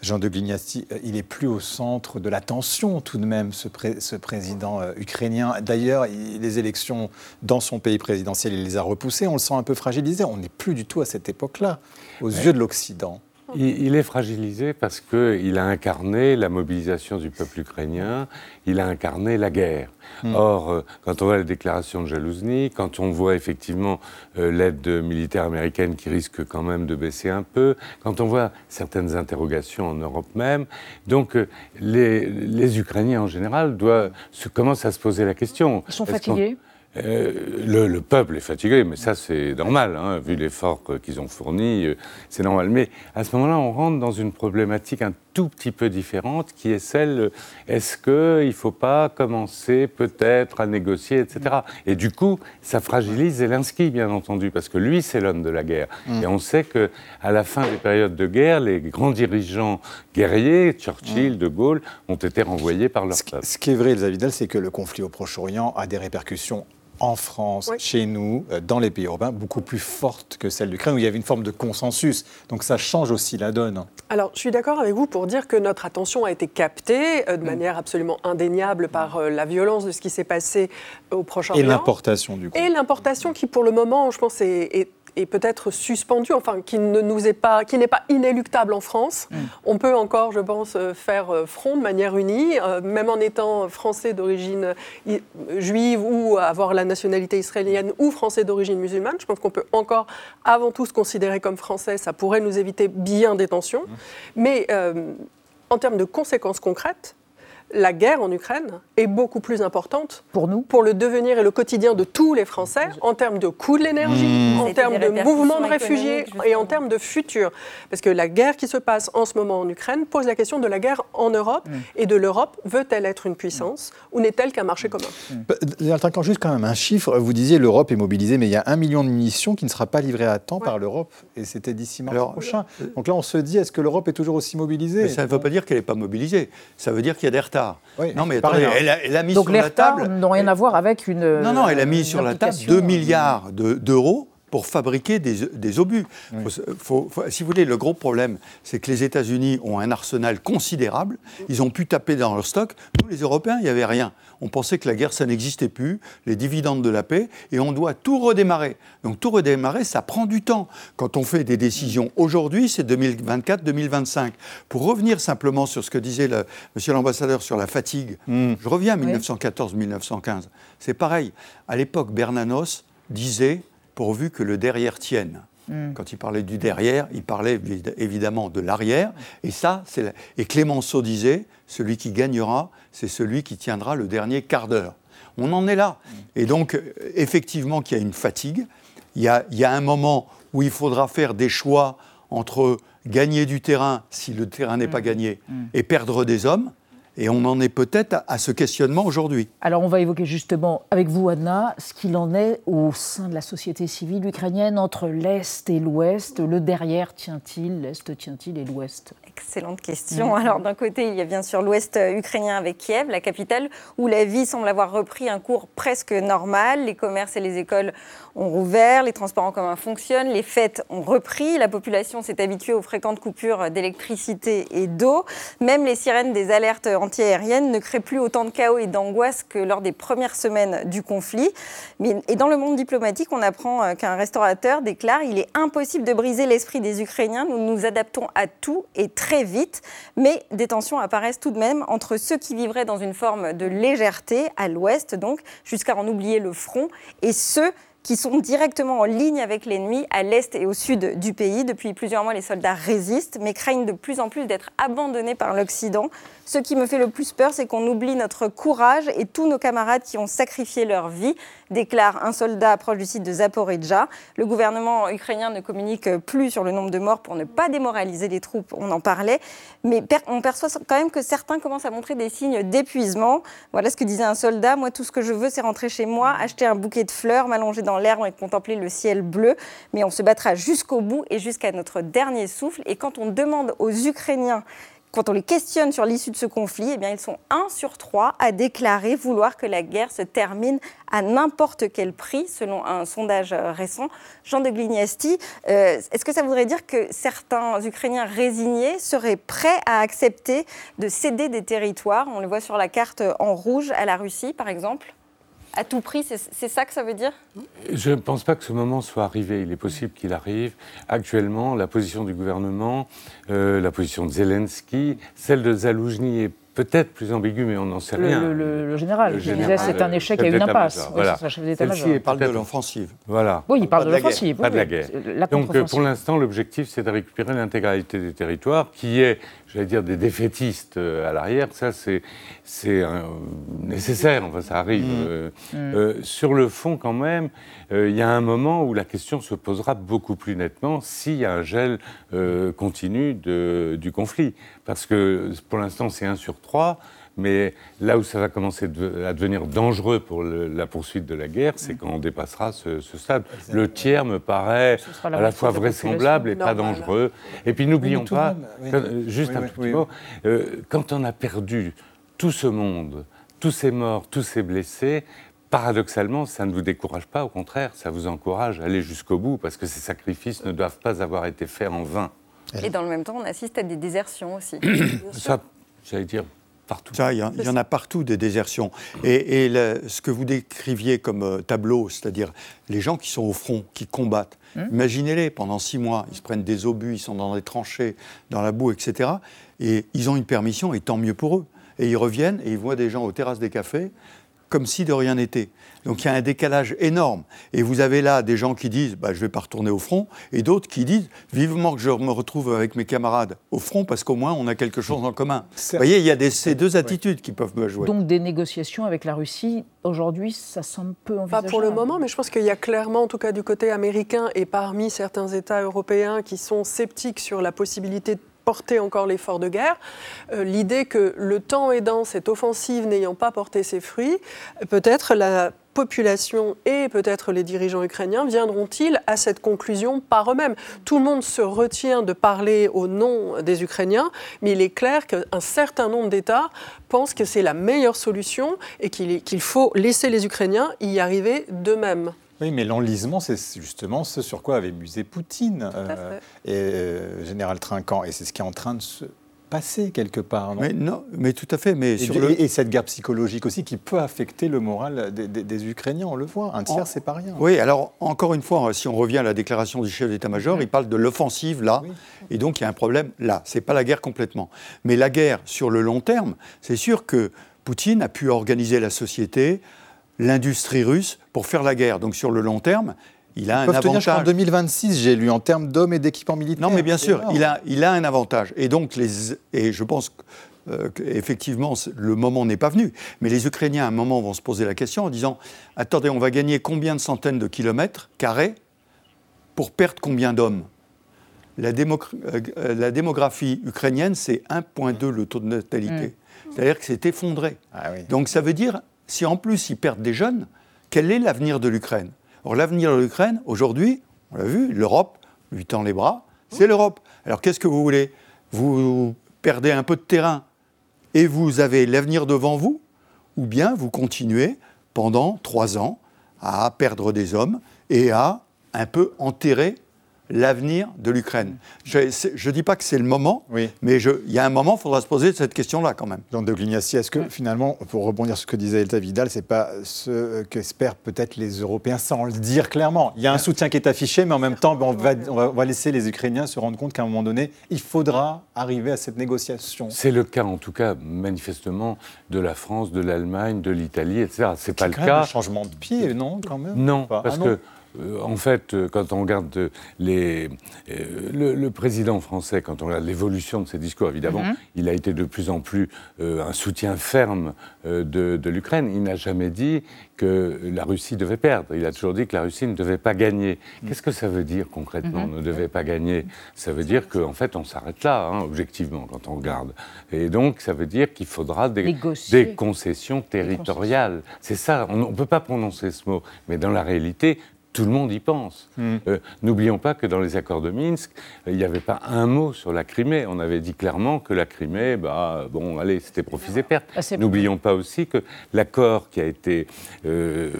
Jean de Glignassi, euh, il est plus au centre de l'attention tout de même, ce, président euh, ukrainien. D'ailleurs, les élections dans son pays présidentiel, il les a repoussées. On le sent un peu fragilisé. On n'est plus du tout à cette époque-là, aux yeux de l'Occident. Il, est fragilisé parce qu'il a incarné la mobilisation du peuple ukrainien, il a incarné la guerre. Hmm. Or, euh, quand on voit la déclaration de Jalouzny, quand on voit effectivement euh, l'aide militaire américaine qui risque quand même de baisser un peu, quand on voit certaines interrogations en Europe même, donc euh, les, Ukrainiens en général doivent, se, commencent à se poser la question. Ils sont fatigués? Euh, le, peuple est fatigué, mais ça c'est normal, hein, vu l'effort qu'ils ont fourni, euh, c'est normal. Mais à ce moment-là, on rentre dans une problématique tout petit peu différente, qui est celle est-ce qu'il ne faut pas commencer peut-être à négocier, etc. Et du coup, ça fragilise Zelensky, bien entendu, parce que lui, c'est l'homme de la guerre. Mm. Et on sait que à la fin des périodes de guerre, les grands dirigeants guerriers, Churchill, mm. De Gaulle, ont été renvoyés par leur peuple. Ce qui est vrai, Elsa Vidal, c'est que le conflit au Proche-Orient a des répercussions en France, chez nous, euh, dans les pays européens, beaucoup plus forte que celle d'Ukraine, où il y avait une forme de consensus. Donc ça change aussi la donne. Alors, je suis d'accord avec vous pour dire que notre attention a été captée euh, de mm. manière absolument indéniable par euh, la violence de ce qui s'est passé au Proche-Orient. Et l'importation, du coup. Et l'importation qui, pour le moment, je pense, est est peut-être suspendu, enfin qui ne nous est pas, qui n'est pas inéluctable en France. Mm. On peut encore, je pense, euh, faire euh, front de manière unie, euh, même en étant français d'origine juive ou avoir la nationalité israélienne ou français d'origine musulmane. Je pense qu'on peut encore, avant tout, se considérer comme français. Ça pourrait nous éviter bien des tensions. Mm. Mais en termes de conséquences concrètes, la guerre en Ukraine est beaucoup plus importante pour nous, pour le devenir et le quotidien de tous les Français en termes de coût de l'énergie, mmh. en termes de mouvement de réfugiés et en termes de futur. Parce que la guerre qui se passe en ce moment en Ukraine pose la question de la guerre en Europe mmh. et de l'Europe. Veut-elle être une puissance ou n'est-elle qu'un marché commun? Mmh. Quand juste quand même un chiffre, vous disiez l'Europe est mobilisée, mais il y a un million de munitions qui ne sera pas livré à temps par l'Europe et c'était d'ici mars prochain. Euh, Donc là, on se dit, est-ce que l'Europe est toujours aussi mobilisée? mais Ça ne veut pas dire qu'elle n'est pas mobilisée. Ça veut dire qu'il y a des retards. Non, mais attendez, elle, a, mis sur la table. n'ont rien à voir avec une. Non, non, elle a mis sur la table 2 milliards d'euros pour fabriquer des, obus. si vous voulez, le gros problème, c'est que les États-Unis ont un arsenal considérable. Ils ont pu taper dans leur stock. Nous, les Européens, il n'y avait rien. On pensait que la guerre, ça n'existait plus, les dividendes de la paix, et on doit tout redémarrer. Donc tout redémarrer, ça prend du temps. Quand on fait des décisions aujourd'hui, c'est 2024-2025. Pour revenir simplement sur ce que disait le, monsieur l'ambassadeur sur la fatigue, hmm. je reviens à 1914-1915. C'est pareil. À l'époque, Bernanos disait pourvu que le derrière tienne. Hmm. Quand il parlait du derrière, il parlait évidemment de l'arrière. Et ça, c'est et Clémenceau disait celui qui gagnera, c'est celui qui tiendra le dernier quart d'heure. On en est là. Et donc, effectivement, qu'il y a une fatigue. Il y a, il y a un moment où il faudra faire des choix entre gagner du terrain, si le terrain n'est pas hmm. gagné, hmm. et perdre des hommes. Et on en est peut-être à ce questionnement aujourd'hui. Alors on va évoquer justement avec vous, Anna, ce qu'il en est au sein de la société civile ukrainienne entre l'Est et l'Ouest. Le derrière tient-il, l'Est tient-il et l'Ouest? Excellente question. Mm. Alors d'un côté, il y a bien sûr l'Ouest ukrainien avec Kiev, la capitale, où la vie semble avoir repris un cours presque normal. Les commerces et les écoles ont rouvert, les transports en commun fonctionnent, les fêtes ont repris, la population s'est habituée aux fréquentes coupures d'électricité et d'eau. Même les sirènes des alertes antiaériennes ne créent plus autant de chaos et d'angoisse que lors des premières semaines du conflit. Mais, et dans le monde diplomatique, on apprend euh, qu'un restaurateur déclare il est impossible de briser l'esprit des Ukrainiens, nous nous adaptons à tout et très vite. Mais des tensions apparaissent tout de même entre ceux qui vivraient dans une forme de légèreté, à l'ouest donc, jusqu'à en oublier le front, et ceux qui sont directement en ligne avec l'ennemi à l'est et au sud du pays. Depuis plusieurs mois, les soldats résistent, mais craignent de plus en plus d'être abandonnés par l'Occident. Ce qui me fait le plus peur, c'est qu'on oublie notre courage et tous nos camarades qui ont sacrifié leur vie, déclare un soldat proche du site de Zaporizhzhia. Le gouvernement ukrainien ne communique plus sur le nombre de morts pour ne pas démoraliser les troupes, on en parlait, mais on perçoit quand même que certains commencent à montrer des signes d'épuisement. Voilà ce que disait un soldat, moi tout ce que je veux c'est rentrer chez moi, acheter un bouquet de fleurs, m'allonger dans l'herbe et contempler le ciel bleu, mais on se battra jusqu'au bout et jusqu'à notre dernier souffle. Et quand on demande aux Ukrainiens quand on les questionne sur l'issue de ce conflit, eh bien, ils sont un sur trois à déclarer vouloir que la guerre se termine à n'importe quel prix, selon un sondage récent. Jean de Glignasti, euh, est-ce que ça voudrait dire que certains Ukrainiens résignés seraient prêts à accepter de céder des territoires? On le voit sur la carte en rouge à la Russie, par exemple à tout prix, c'est ça que ça veut dire? Je ne pense pas que ce moment soit arrivé. Il est possible qu'il arrive. Actuellement, la position du gouvernement, euh, la position de Zelensky, celle de Zaloujny est peut-être plus ambigu, mais on n'en sait rien. Le, général, le disait c'est un échec et une impasse. Voilà. il parle de l'offensive. Voilà. Oui, il parle de l'offensive. Pas de la guerre. Donc, pour l'instant, l'objectif, c'est de récupérer l'intégralité des territoires, qui est, j'allais dire, des défaitistes euh, à l'arrière. Ça, c'est nécessaire. Enfin, ça arrive. Mm. Euh, mm. Euh, sur le fond, quand même, il y a un moment où la question se posera beaucoup plus nettement s'il y a un gel continu de, du conflit. Parce que pour l'instant, c'est 1 sur 3. Mais là où ça va commencer à devenir dangereux pour la poursuite de la guerre, c'est quand on dépassera ce, stade. Le tiers me paraît à la fois vraisemblable et pas dangereux. Et puis n'oublions pas, juste un petit mot, euh, quand on a perdu tout ce monde, tous ces morts, tous ces blessés, paradoxalement, ça ne vous décourage pas, au contraire, ça vous encourage à aller jusqu'au bout, parce que ces sacrifices ne doivent pas avoir été faits en vain. Et dans le même temps, on assiste à des désertions aussi. ça, j'allais dire, partout. Ça, il y, en a partout des désertions. Et, ce que vous décriviez comme euh, tableau, c'est-à-dire les gens qui sont au front, qui combattent, hum. imaginez-les, pendant six mois, ils se prennent des obus, ils sont dans des tranchées, dans la boue, etc. Et ils ont une permission, et tant mieux pour eux. Et ils reviennent et ils voient des gens aux terrasses des cafés comme si de rien n'était. Donc il y a un décalage énorme. Et vous avez là des gens qui disent bah, je ne vais pas retourner au front, et d'autres qui disent vivement que je me retrouve avec mes camarades au front parce qu'au moins on a quelque chose en commun. Vous voyez, il y a des, ces deux attitudes qui peuvent me jouer. Donc des négociations avec la Russie, aujourd'hui, ça semble peu envisageable. Pas pour le moment, mais je pense qu'il y a clairement, en tout cas du côté américain et parmi certains États européens qui sont sceptiques sur la possibilité de porter encore l'effort de guerre. Euh, l'idée que le temps aidant, cette offensive n'ayant pas porté ses fruits, peut-être la population et peut-être les dirigeants ukrainiens viendront-ils à cette conclusion par eux-mêmes Tout le monde se retient de parler au nom des Ukrainiens, mais il est clair qu'un certain nombre d'États pensent que c'est la meilleure solution et qu'il faut laisser les Ukrainiens y arriver d'eux-mêmes. Oui, mais l'enlisement, c'est justement ce sur quoi avait musé Poutine euh, et euh, général Trinquant. Et c'est ce qui est en train de se passer quelque part. Non? Mais, non, mais tout à fait. Mais et, sur le... et, cette guerre psychologique aussi qui peut affecter le moral des, Ukrainiens, on le voit. Un tiers, c'est pas rien. Oui, alors encore une fois, si on revient à la déclaration du chef d'état-major, il parle de l'offensive là. Et donc il y a un problème là. C'est pas la guerre complètement. Mais la guerre sur le long terme, c'est sûr que Poutine a pu organiser la société l'industrie russe pour faire la guerre. Donc sur le long terme, il a un avantage. En 2026, j'ai lu en termes d'hommes et d'équipements militaires. Non, mais bien sûr, il a, il a un avantage. Et donc, les, et je pense euh, qu'effectivement, le moment n'est pas venu. Mais les Ukrainiens, à un moment, vont se poser la question en disant Attendez, on va gagner combien de centaines de kilomètres carrés pour perdre combien d'hommes? La, euh, la, démographie ukrainienne, c'est 1,2 le taux de natalité. Mm. C'est-à-dire que c'est effondré. Ah donc ça veut dire si en plus ils perdent des jeunes, quel est l'avenir de l'Ukraine? Or, l'avenir de l'Ukraine, aujourd'hui, on l'a vu, l'Europe lui tend les bras, c'est l'Europe. Alors, qu'est-ce que vous voulez? Vous perdez un peu de terrain et vous avez l'avenir devant vous, ou bien vous continuez pendant trois ans à perdre des hommes et à un peu enterrer l'avenir de l'Ukraine. Je ne dis pas que c'est le moment, mais il y a un moment, il faudra se poser cette question-là quand même. Jean de Glignassi, est-ce que finalement, pour rebondir sur ce que disait Elta Vidal, ce n'est pas ce qu'espèrent peut-être les Européens sans le dire clairement Il y a un soutien qui est affiché, mais en même temps, on va, on va laisser les Ukrainiens se rendre compte qu'à un moment donné, il faudra arriver à cette négociation. C'est le cas, en tout cas, manifestement, de la France, de l'Allemagne, de l'Italie, etc. C'est pas le cas. un changement de pied, non, quand même? Non, parce ah que euh, en fait, euh, quand on regarde les, euh, le, président français, quand on regarde l'évolution de ses discours, évidemment, mhm. il a été de plus en plus un soutien ferme de, l'Ukraine. Il n'a jamais dit que la Russie devait perdre. Il a toujours dit que la Russie ne devait pas gagner. Mhm. Qu'est-ce que ça veut dire concrètement, mhm. ne devait pas gagner? Ça veut dire qu'en fait, on s'arrête là, hein, objectivement, quand on regarde. Et donc, ça veut dire qu'il faudra des, des concessions territoriales. C'est ça, on ne peut pas prononcer ce mot. Mais dans la réalité, tout le monde y pense. Hmm. Euh, n'oublions pas que dans les accords de Minsk, il n'y avait pas un mot sur la Crimée. On avait dit clairement que la Crimée, bah, bon, allez, c'était profit et perte. Ah, N'oublions pas aussi que l'accord qui a été euh,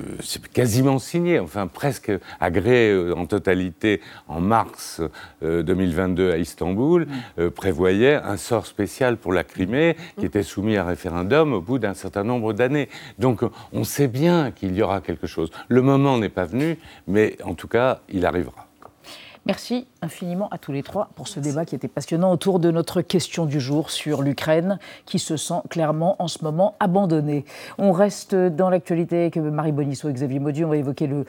quasiment signé, enfin presque agréé euh, en totalité en mars 2022 à Istanbul, hmm. prévoyait un sort spécial pour la Crimée qui était soumis à référendum au bout d'un certain nombre d'années. Donc on sait bien qu'il y aura quelque chose. Le moment n'est pas venu, mais en tout cas, il arrivera. Merci infiniment à tous les trois pour ce débat qui était passionnant autour de notre question du jour sur l'Ukraine qui se sent clairement en ce moment abandonnée. On reste dans l'actualité avec Marie Bonisseau et Xavier Maudu. On va le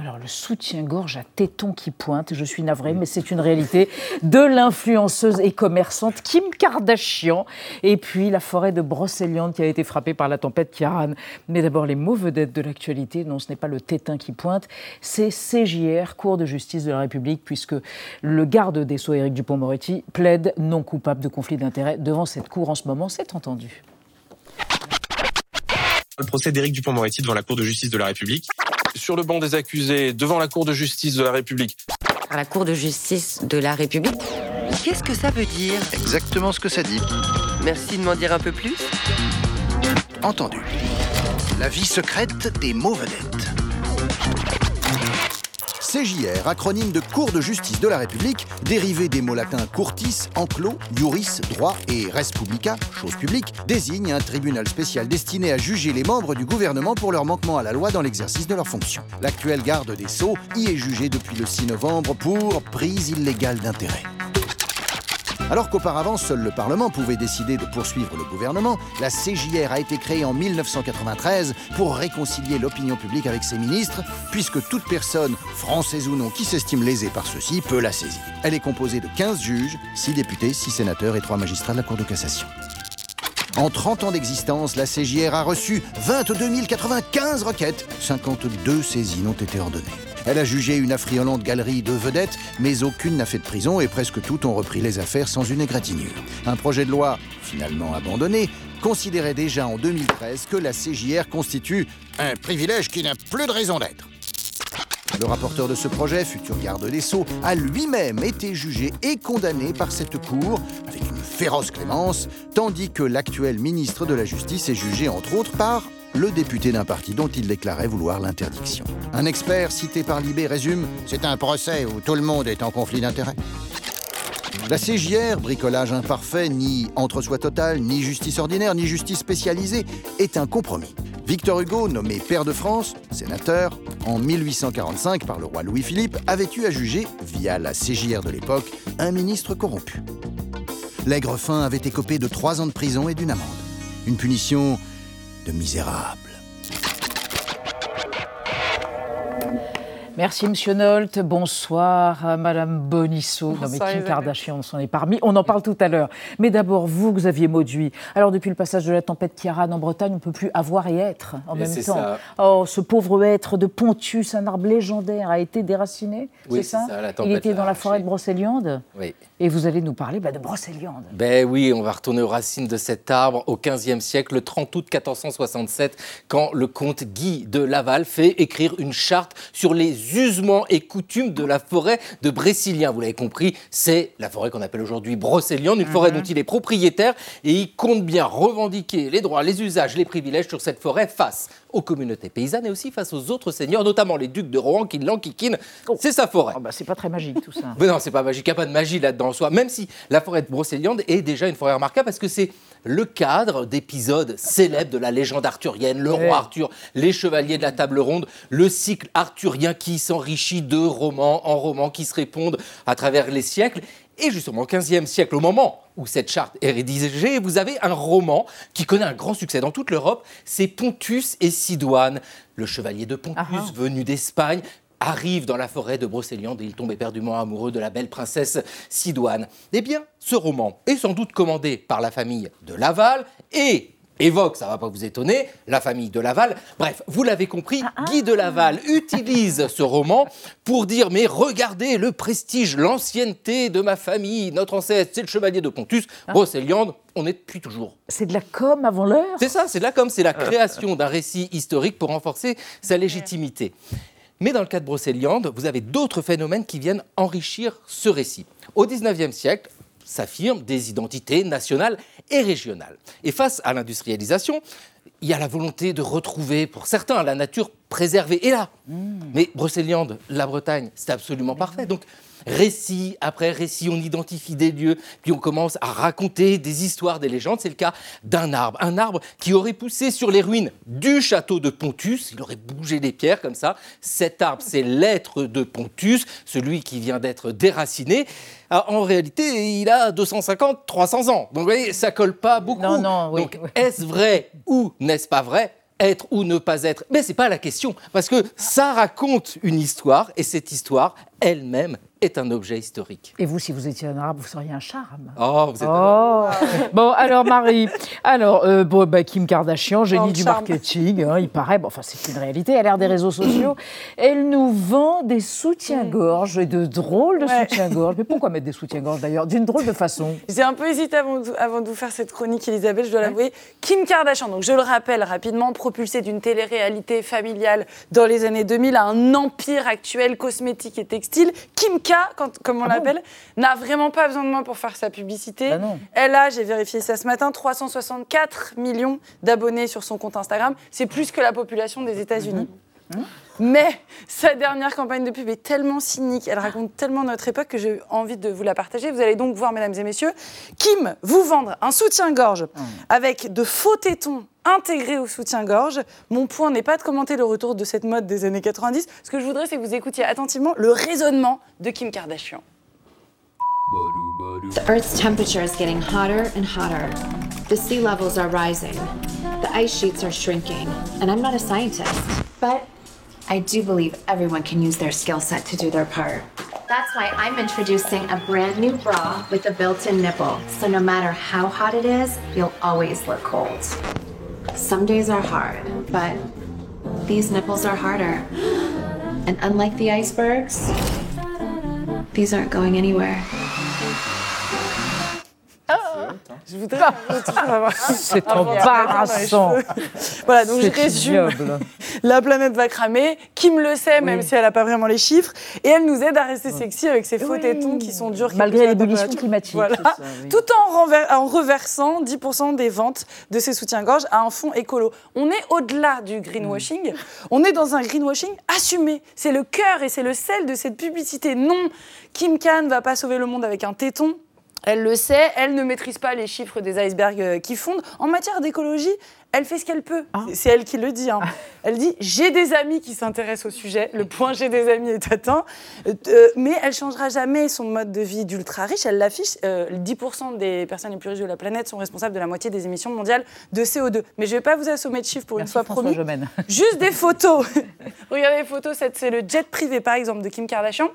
alors le soutien-gorge à téton qui pointe, je suis navrée, mais c'est une réalité, de l'influenceuse et commerçante Kim Kardashian, et puis la forêt de Brocéliande qui a été frappée par la tempête Kiaran. Mais d'abord les mots vedettes de l'actualité, non ce n'est pas le tétin qui pointe, c'est CJR, Cour de justice de la République, puisque le garde des Sceaux Éric Dupont-Moretti plaide non coupable de conflit d'intérêts devant cette cour en ce moment, c'est entendu. Le procès d'Éric Dupont-Moretti devant la Cour de justice de la République sur le banc des accusés devant la Cour de justice de la République. La Cour de justice de la République Qu'est-ce que ça veut dire? Exactement ce que ça dit. Merci de m'en dire un peu plus. Entendu. La vie secrète des mots vedettes. CJR, acronyme de Cour de justice de la République, dérivé des mots latins curtis, enclos, juris, droit et res publica, chose publique, désigne un tribunal spécial destiné à juger les membres du gouvernement pour leur manquement à la loi dans l'exercice de leurs fonctions. L'actuel garde des Sceaux y est jugé depuis le 6 novembre pour prise illégale d'intérêt. Alors qu'auparavant, seul le Parlement pouvait décider de poursuivre le gouvernement, la CJR a été créée en 1993 pour réconcilier l'opinion publique avec ses ministres, puisque toute personne, française ou non, qui s'estime lésée par ceci peut la saisir. Elle est composée de 15 juges, 6 députés, 6 sénateurs et 3 magistrats de la Cour de cassation. En 30 ans d'existence, la CJR a reçu 22 095 requêtes. 52 saisines ont été ordonnées. Elle a jugé une affriolante galerie de vedettes, mais aucune n'a fait de prison et presque toutes ont repris les affaires sans une égratignure. Un projet de loi, finalement abandonné, considérait déjà en 2013 que la CJR constitue un privilège qui n'a plus de raison d'être. Le rapporteur de ce projet, futur garde des Sceaux, a lui-même été jugé et condamné par cette cour avec une féroce clémence, tandis que l'actuel ministre de la Justice est jugé entre autres par le député d'un parti dont il déclarait vouloir l'interdiction. Un expert cité par Libé résume C'est un procès où tout le monde est en conflit d'intérêts. La CJR, bricolage imparfait, ni entre-soi total, ni justice ordinaire, ni justice spécialisée, est un compromis. Victor Hugo, nommé pair de France, sénateur, en 1845 par le roi Louis-Philippe, avait eu à juger, via la CJR de l'époque, un ministre corrompu. L'aigre fin avait écopé de trois ans de prison et d'une amende. Une punition de misérable. Merci, Monsieur Nolte. Bonsoir, Madame Bonisseau. non, mais Kim Kardashian s'en est parmi. On en parle tout à l'heure. Mais d'abord, vous, Xavier Mauduit. Alors, depuis le passage de la tempête Kiaran en Bretagne, on ne peut plus avoir et être en même temps. Oh, ce pauvre être de Pontus, un arbre légendaire, a été déraciné. Oui, c'est ça, Il était dans la forêt de Brocéliande. Oui. Et vous allez nous parler bah, de Brocéliande. Ben oui, on va retourner aux racines de cet arbre au XVe siècle, le 30 août 1467, quand le comte Guy de Laval fait écrire une charte sur les usements et coutumes de la forêt de Brécilien. Vous l'avez compris, c'est la forêt qu'on appelle aujourd'hui Brocéliande, une forêt mhm. dont il est propriétaire et il compte bien revendiquer les droits, les usages, les privilèges sur cette forêt face aux communautés paysannes et aussi face aux autres seigneurs, notamment les ducs de Rohan qui l'enquiquinent. Oh. C'est sa forêt. Oh bah c'est pas très magique tout ça. Mais non, c'est pas magique, il n'y a pas de magie là-dedans en soi, même si la forêt de Brocéliande est déjà une forêt remarquable parce que c'est le cadre d'épisodes célèbres de la légende arthurienne, le roi Arthur, les chevaliers de la table ronde, le cycle arthurien qui s'enrichit de romans en romans qui se répondent à travers les siècles. Et justement, au XVe siècle, au moment où cette charte est rédigée, vous avez un roman qui connaît un grand succès dans toute l'Europe, c'est Pontus et Sidoine, le chevalier de Pontus ah ah. venu d'Espagne, arrive dans la forêt de Brocéliande et il tombe éperdument amoureux de la belle princesse Sidoine. Eh bien, ce roman est sans doute commandé par la famille de Laval et évoque, ça va pas vous étonner, la famille de Laval. Bref, vous l'avez compris, ah, ah. Guy de Laval utilise ce roman pour dire mais regardez le prestige, l'ancienneté de ma famille, notre ancêtre, c'est le chevalier de Pontus, ah. Brocéliande, on est depuis toujours. C'est de la com avant l'heure C'est ça, c'est de la com, c'est la création d'un récit historique pour renforcer sa légitimité. Mais dans le cas de Brocéliande, vous avez d'autres phénomènes qui viennent enrichir ce récit. Au XIXe siècle, s'affirment des identités nationales et régionales. Et face à l'industrialisation, il y a la volonté de retrouver, pour certains, la nature préservée. Et là, mmh. mais Brocéliande, la Bretagne, c'est absolument parfait. Donc, récit après récit, on identifie des lieux, puis on commence à raconter des histoires, des légendes. C'est le cas d'un arbre, un arbre qui aurait poussé sur les ruines du château de Pontus, il aurait bougé les pierres comme ça. Cet arbre, c'est l'être de Pontus, celui qui vient d'être déraciné. Ah, en réalité, il a 250, 300 ans. Donc vous voyez, ça colle pas beaucoup. Non, non, oui, Donc est-ce vrai ou n'est-ce pas vrai être ou ne pas être? Mais c'est pas la question, parce que ça raconte une histoire, et cette histoire elle-même est un objet historique. Et vous, si vous étiez un arabe, vous seriez un charme. Oh, vous êtes oh. Bon, alors Marie, alors euh, bon, bah, Kim Kardashian, génie du marketing, hein, il paraît, bon, enfin c'est une réalité, elle a l'air des réseaux sociaux, elle nous vend des soutiens-gorge et de drôles de soutiens-gorge. Mais pourquoi mettre des soutiens-gorge d'ailleurs D'une drôle de façon? J'ai un peu hésité avant de, avant de vous faire cette chronique, Elisabeth, je dois l'avouer. Kim Kardashian, donc je le rappelle rapidement, propulsée d'une télé-réalité familiale dans les années 2000 à un empire actuel cosmétique et textile, Kim K comme on ah l'appelle, n'a vraiment pas besoin de moi pour faire sa publicité. Bah Elle a, j'ai vérifié ça ce matin, 364 millions d'abonnés sur son compte Instagram. C'est plus que la population des États-Unis. Mhm. Mhm. Mais sa dernière campagne de pub est tellement cynique, elle raconte tellement notre époque que j'ai envie de vous la partager. Vous allez donc voir, mesdames et messieurs, Kim vous vendre un soutien-gorge mhm. avec de faux tétons intégrés au soutien-gorge. Mon point n'est pas de commenter le retour de cette mode des années 90. Ce que je voudrais, c'est que vous écoutiez attentivement le raisonnement de Kim Kardashian. The Earth's temperature is getting hotter and hotter. The sea levels are rising. The ice sheets are shrinking. And I'm not a scientist, but I do believe everyone can use their skill set to do their part. That's why I'm introducing a brand new bra with a built-in nipple. So no matter how hot it is, you'll always look cold. Some days are hard, but these nipples are harder. And unlike the icebergs, these aren't going anywhere. Je voudrais avoir. C'est embarrassant. voilà, donc je résume. La planète va cramer. Kim le sait, même si elle n'a pas vraiment les chiffres. Et elle nous aide à rester sexy avec ses faux tétons qui sont durs. Malgré l'ébullition climatique. Voilà. Tout en, en, reversant 10% des ventes de ses soutiens-gorge à un fonds écolo. On est au-delà du greenwashing. On est dans un greenwashing assumé. C'est le cœur et c'est le sel de cette publicité. Non, Kim Khan va pas sauver le monde avec un téton. Elle le sait, elle ne maîtrise pas les chiffres des icebergs euh, qui fondent. En matière d'écologie, elle fait ce qu'elle peut. Ah. C'est elle qui le dit. Hein. Elle dit J'ai des amis qui s'intéressent au sujet. Le point J'ai des amis est atteint. Euh, euh, mais elle changera jamais son mode de vie d'ultra riche. Elle l'affiche 10% des personnes les plus riches de la planète sont responsables de la moitié des émissions mondiales de CO2. Mais je ne vais pas vous assommer de chiffres pour une fois promis. Juste des photos. Regardez les photos. C'est le jet privé, par exemple, de Kim Kardashian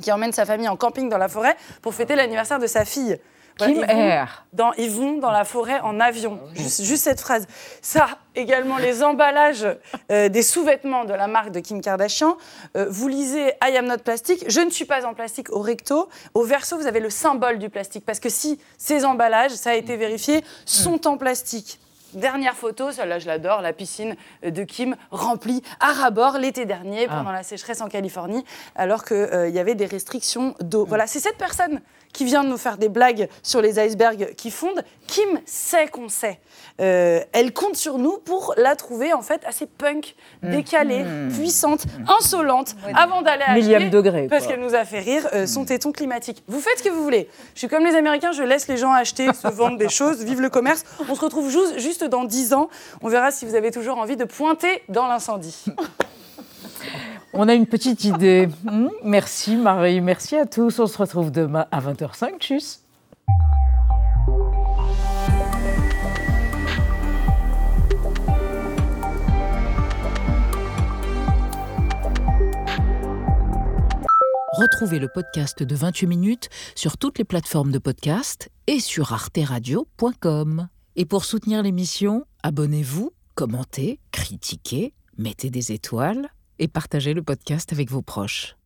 qui emmène sa famille en camping dans la forêt pour fêter l'anniversaire de sa fille. Kim Air. Dans, ils vont dans la forêt en avion. Juste, cette phrase. Ça, également les emballages euh, des sous-vêtements de la marque de Kim Kardashian. Euh, vous lisez I am not plastic. Je ne suis pas en plastique au recto. Au verso, vous avez le symbole du plastique. Parce que si ces emballages, ça a été vérifié, sont en plastique. Dernière photo, celle-là je l'adore, la piscine de Kim remplie à rabord l'été dernier ah. pendant la sécheresse en Californie, alors qu'il euh, y avait des restrictions d'eau. Voilà, c'est cette personne qui vient de nous faire des blagues sur les icebergs qui fondent. Kim sait qu'on sait. Euh, elle compte sur nous pour la trouver en fait assez punk, mmh. décalée, mmh. puissante, insolente, avant d'aller à Millième degré. Parce qu'elle nous a fait rire euh, son téton climatique. Vous faites ce que vous voulez. Je suis comme les Américains, je laisse les gens acheter, se vendre des choses, vive le commerce. On se retrouve juste dans 10 ans. On verra si vous avez toujours envie de pointer dans l'incendie. On a une petite idée. Hmm, merci Marie, merci à tous. On se retrouve demain à 20h05. Tchuss. Retrouvez le podcast de 28 minutes sur toutes les plateformes de podcast et sur arteradio.com. Et pour soutenir l'émission, abonnez-vous, commentez, critiquez, mettez des étoiles et partagez le podcast avec vos proches.